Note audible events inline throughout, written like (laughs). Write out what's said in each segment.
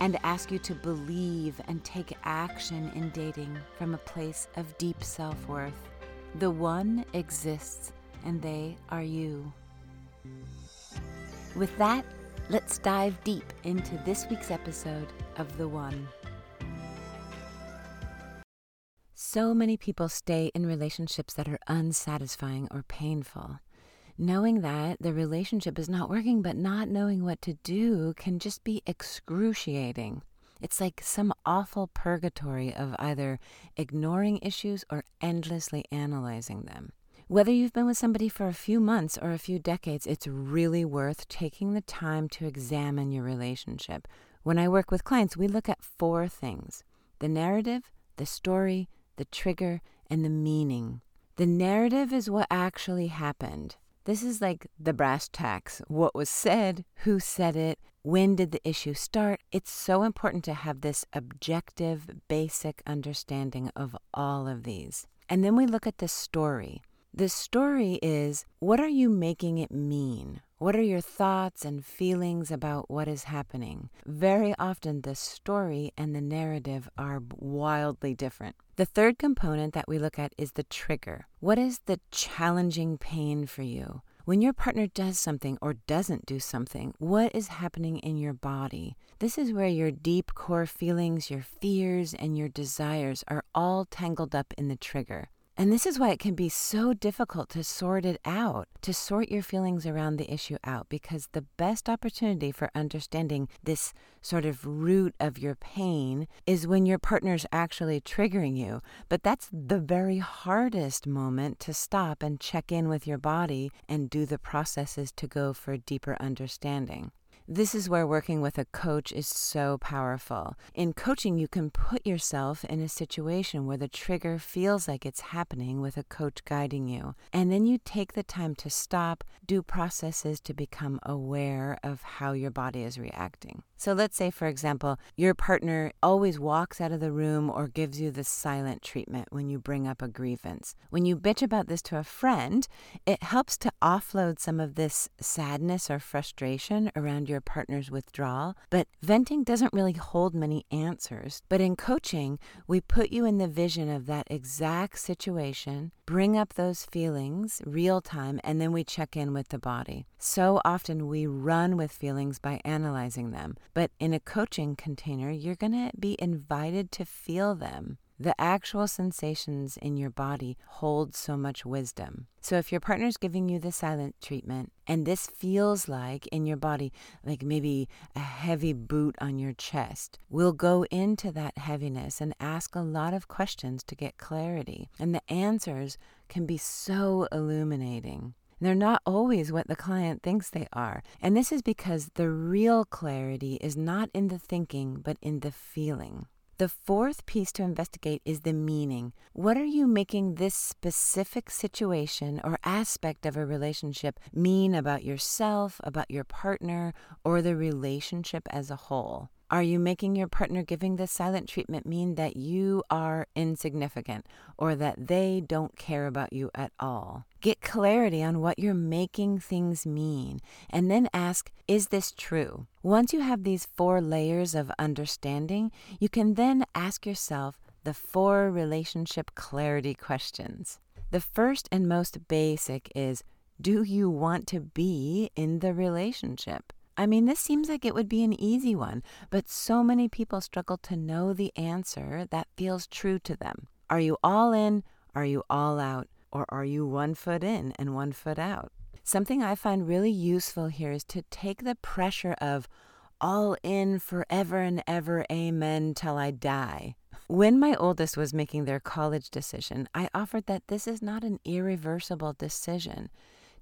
and ask you to believe and take action in dating from a place of deep self worth. The one exists, and they are you. With that, let's dive deep into this week's episode of The One. So many people stay in relationships that are unsatisfying or painful. Knowing that the relationship is not working, but not knowing what to do can just be excruciating. It's like some awful purgatory of either ignoring issues or endlessly analyzing them. Whether you've been with somebody for a few months or a few decades, it's really worth taking the time to examine your relationship. When I work with clients, we look at four things the narrative, the story, the trigger, and the meaning. The narrative is what actually happened. This is like the brass tacks what was said, who said it, when did the issue start. It's so important to have this objective, basic understanding of all of these. And then we look at the story. The story is what are you making it mean? What are your thoughts and feelings about what is happening? Very often, the story and the narrative are wildly different. The third component that we look at is the trigger. What is the challenging pain for you? When your partner does something or doesn't do something, what is happening in your body? This is where your deep core feelings, your fears, and your desires are all tangled up in the trigger. And this is why it can be so difficult to sort it out, to sort your feelings around the issue out, because the best opportunity for understanding this sort of root of your pain is when your partner's actually triggering you. But that's the very hardest moment to stop and check in with your body and do the processes to go for deeper understanding. This is where working with a coach is so powerful. In coaching, you can put yourself in a situation where the trigger feels like it's happening with a coach guiding you. And then you take the time to stop, do processes to become aware of how your body is reacting. So let's say, for example, your partner always walks out of the room or gives you the silent treatment when you bring up a grievance. When you bitch about this to a friend, it helps to offload some of this sadness or frustration around your partner's withdrawal. But venting doesn't really hold many answers. But in coaching, we put you in the vision of that exact situation, bring up those feelings real time, and then we check in with the body. So often we run with feelings by analyzing them. But in a coaching container, you're going to be invited to feel them. The actual sensations in your body hold so much wisdom. So, if your partner's giving you the silent treatment and this feels like in your body, like maybe a heavy boot on your chest, we'll go into that heaviness and ask a lot of questions to get clarity. And the answers can be so illuminating. They're not always what the client thinks they are. And this is because the real clarity is not in the thinking, but in the feeling. The fourth piece to investigate is the meaning. What are you making this specific situation or aspect of a relationship mean about yourself, about your partner, or the relationship as a whole? Are you making your partner giving this silent treatment mean that you are insignificant or that they don't care about you at all? Get clarity on what you're making things mean and then ask, is this true? Once you have these four layers of understanding, you can then ask yourself the four relationship clarity questions. The first and most basic is Do you want to be in the relationship? I mean, this seems like it would be an easy one, but so many people struggle to know the answer that feels true to them. Are you all in? Are you all out? Or are you one foot in and one foot out? Something I find really useful here is to take the pressure of all in forever and ever, amen, till I die. When my oldest was making their college decision, I offered that this is not an irreversible decision.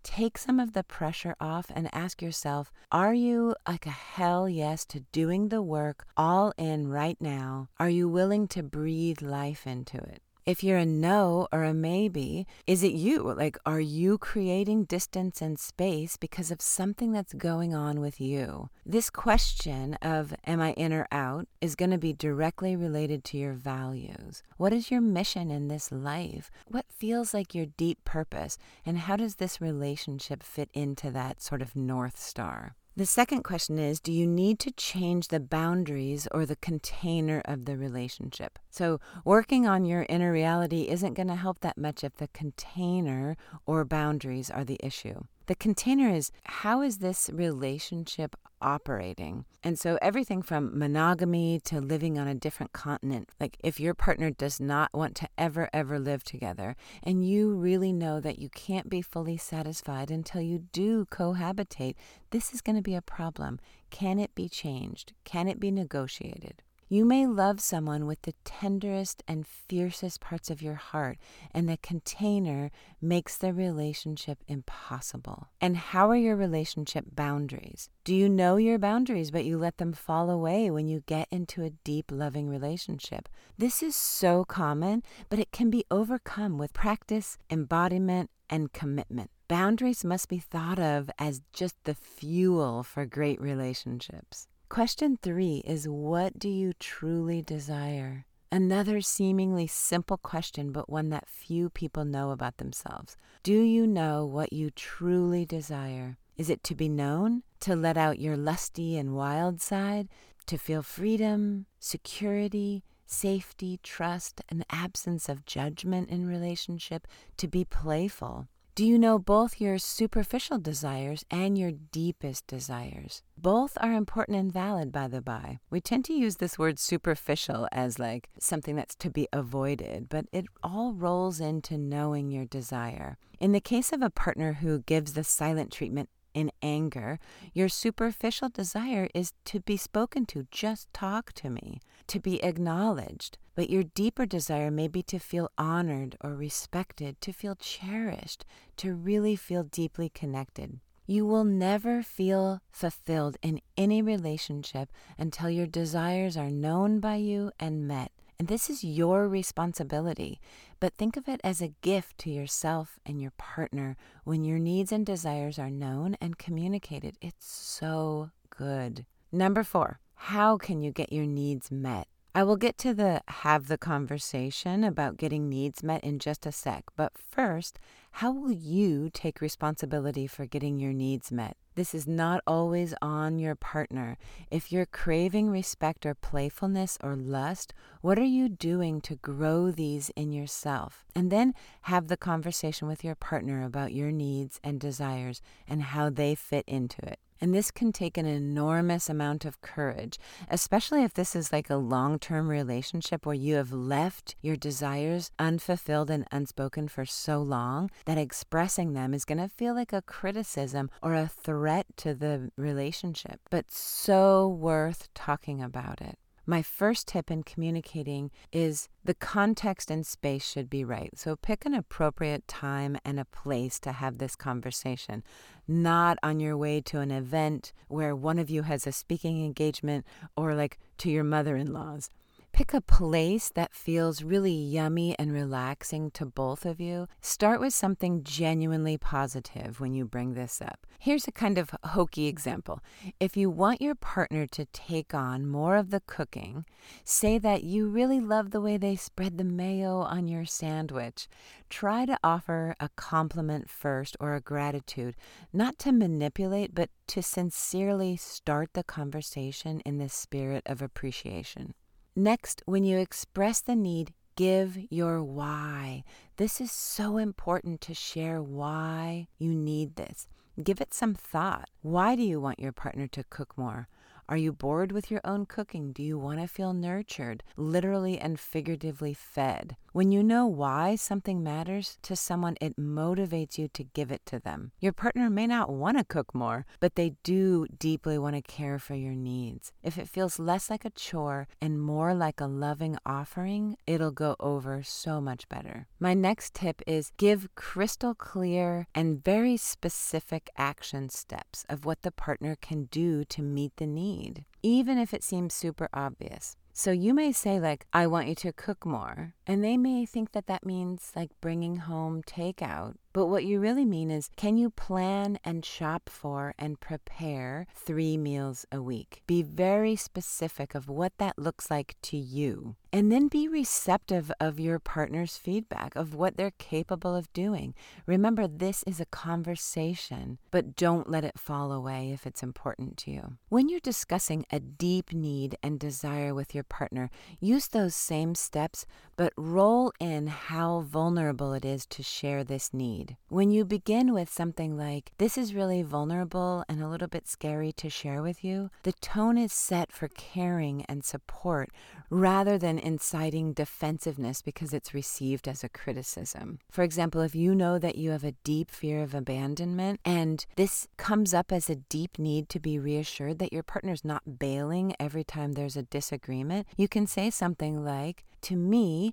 Take some of the pressure off and ask yourself Are you like a hell yes to doing the work all in right now? Are you willing to breathe life into it? If you're a no or a maybe, is it you? Like, are you creating distance and space because of something that's going on with you? This question of, am I in or out, is going to be directly related to your values. What is your mission in this life? What feels like your deep purpose? And how does this relationship fit into that sort of North Star? The second question is Do you need to change the boundaries or the container of the relationship? So, working on your inner reality isn't going to help that much if the container or boundaries are the issue. The container is how is this relationship operating? And so everything from monogamy to living on a different continent. Like if your partner does not want to ever, ever live together, and you really know that you can't be fully satisfied until you do cohabitate, this is going to be a problem. Can it be changed? Can it be negotiated? You may love someone with the tenderest and fiercest parts of your heart, and the container makes the relationship impossible. And how are your relationship boundaries? Do you know your boundaries, but you let them fall away when you get into a deep, loving relationship? This is so common, but it can be overcome with practice, embodiment, and commitment. Boundaries must be thought of as just the fuel for great relationships. Question three is What do you truly desire? Another seemingly simple question, but one that few people know about themselves. Do you know what you truly desire? Is it to be known? To let out your lusty and wild side? To feel freedom, security, safety, trust, an absence of judgment in relationship? To be playful? Do you know both your superficial desires and your deepest desires? Both are important and valid, by the by. We tend to use this word superficial as like something that's to be avoided, but it all rolls into knowing your desire. In the case of a partner who gives the silent treatment in anger, your superficial desire is to be spoken to. Just talk to me, to be acknowledged. But your deeper desire may be to feel honored or respected, to feel cherished, to really feel deeply connected. You will never feel fulfilled in any relationship until your desires are known by you and met. And this is your responsibility. But think of it as a gift to yourself and your partner when your needs and desires are known and communicated. It's so good. Number four, how can you get your needs met? I will get to the have the conversation about getting needs met in just a sec, but first, how will you take responsibility for getting your needs met? This is not always on your partner. If you're craving respect or playfulness or lust, what are you doing to grow these in yourself? And then have the conversation with your partner about your needs and desires and how they fit into it. And this can take an enormous amount of courage, especially if this is like a long term relationship where you have left your desires unfulfilled and unspoken for so long that expressing them is going to feel like a criticism or a threat to the relationship, but so worth talking about it. My first tip in communicating is the context and space should be right. So pick an appropriate time and a place to have this conversation, not on your way to an event where one of you has a speaking engagement or like to your mother in law's. Pick a place that feels really yummy and relaxing to both of you. Start with something genuinely positive when you bring this up. Here's a kind of hokey example. If you want your partner to take on more of the cooking, say that you really love the way they spread the mayo on your sandwich. Try to offer a compliment first or a gratitude, not to manipulate, but to sincerely start the conversation in the spirit of appreciation. Next, when you express the need, give your why. This is so important to share why you need this. Give it some thought. Why do you want your partner to cook more? Are you bored with your own cooking? Do you want to feel nurtured, literally and figuratively fed? When you know why something matters to someone, it motivates you to give it to them. Your partner may not want to cook more, but they do deeply want to care for your needs. If it feels less like a chore and more like a loving offering, it'll go over so much better. My next tip is give crystal clear and very specific action steps of what the partner can do to meet the need, even if it seems super obvious. So you may say, like, I want you to cook more. And they may think that that means like bringing home takeout. But what you really mean is, can you plan and shop for and prepare three meals a week? Be very specific of what that looks like to you. And then be receptive of your partner's feedback of what they're capable of doing. Remember, this is a conversation, but don't let it fall away if it's important to you. When you're discussing a deep need and desire with your partner, use those same steps, but roll in how vulnerable it is to share this need. When you begin with something like, This is really vulnerable and a little bit scary to share with you, the tone is set for caring and support rather than inciting defensiveness because it's received as a criticism. For example, if you know that you have a deep fear of abandonment and this comes up as a deep need to be reassured that your partner's not bailing every time there's a disagreement, you can say something like, To me,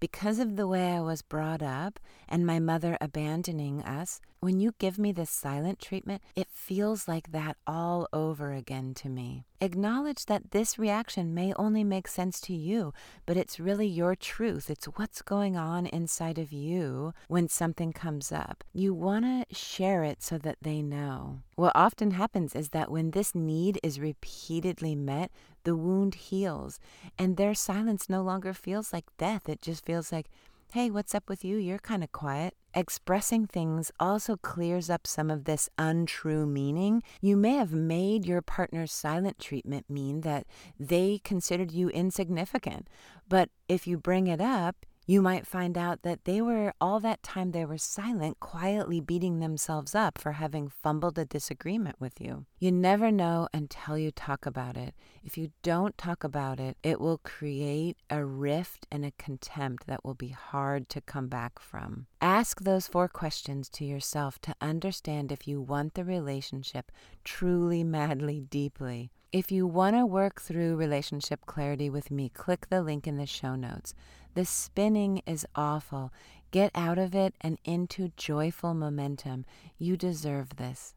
because of the way I was brought up and my mother abandoning us, when you give me this silent treatment, it feels like that all over again to me. Acknowledge that this reaction may only make sense to you, but it's really your truth. It's what's going on inside of you when something comes up. You want to share it so that they know. What often happens is that when this need is repeatedly met, the wound heals, and their silence no longer feels like death. It just feels like, hey, what's up with you? You're kind of quiet. Expressing things also clears up some of this untrue meaning. You may have made your partner's silent treatment mean that they considered you insignificant, but if you bring it up, you might find out that they were, all that time they were silent, quietly beating themselves up for having fumbled a disagreement with you. You never know until you talk about it. If you don't talk about it, it will create a rift and a contempt that will be hard to come back from. Ask those four questions to yourself to understand if you want the relationship truly, (laughs) madly, deeply. If you want to work through relationship clarity with me, click the link in the show notes. The spinning is awful. Get out of it and into joyful momentum. You deserve this.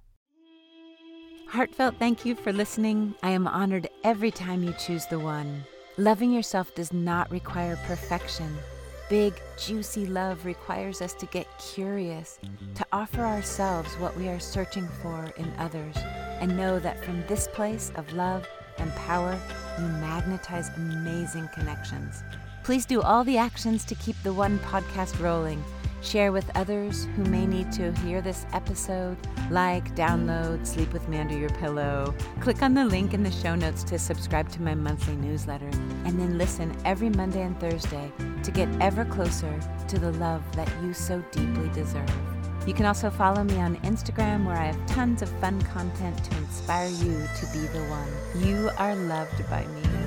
Heartfelt thank you for listening. I am honored every time you choose the one. Loving yourself does not require perfection. Big, juicy love requires us to get curious, to offer ourselves what we are searching for in others, and know that from this place of love and power, you magnetize amazing connections. Please do all the actions to keep the One podcast rolling. Share with others who may need to hear this episode. Like, download, sleep with me under your pillow. Click on the link in the show notes to subscribe to my monthly newsletter. And then listen every Monday and Thursday to get ever closer to the love that you so deeply deserve. You can also follow me on Instagram where I have tons of fun content to inspire you to be the one. You are loved by me.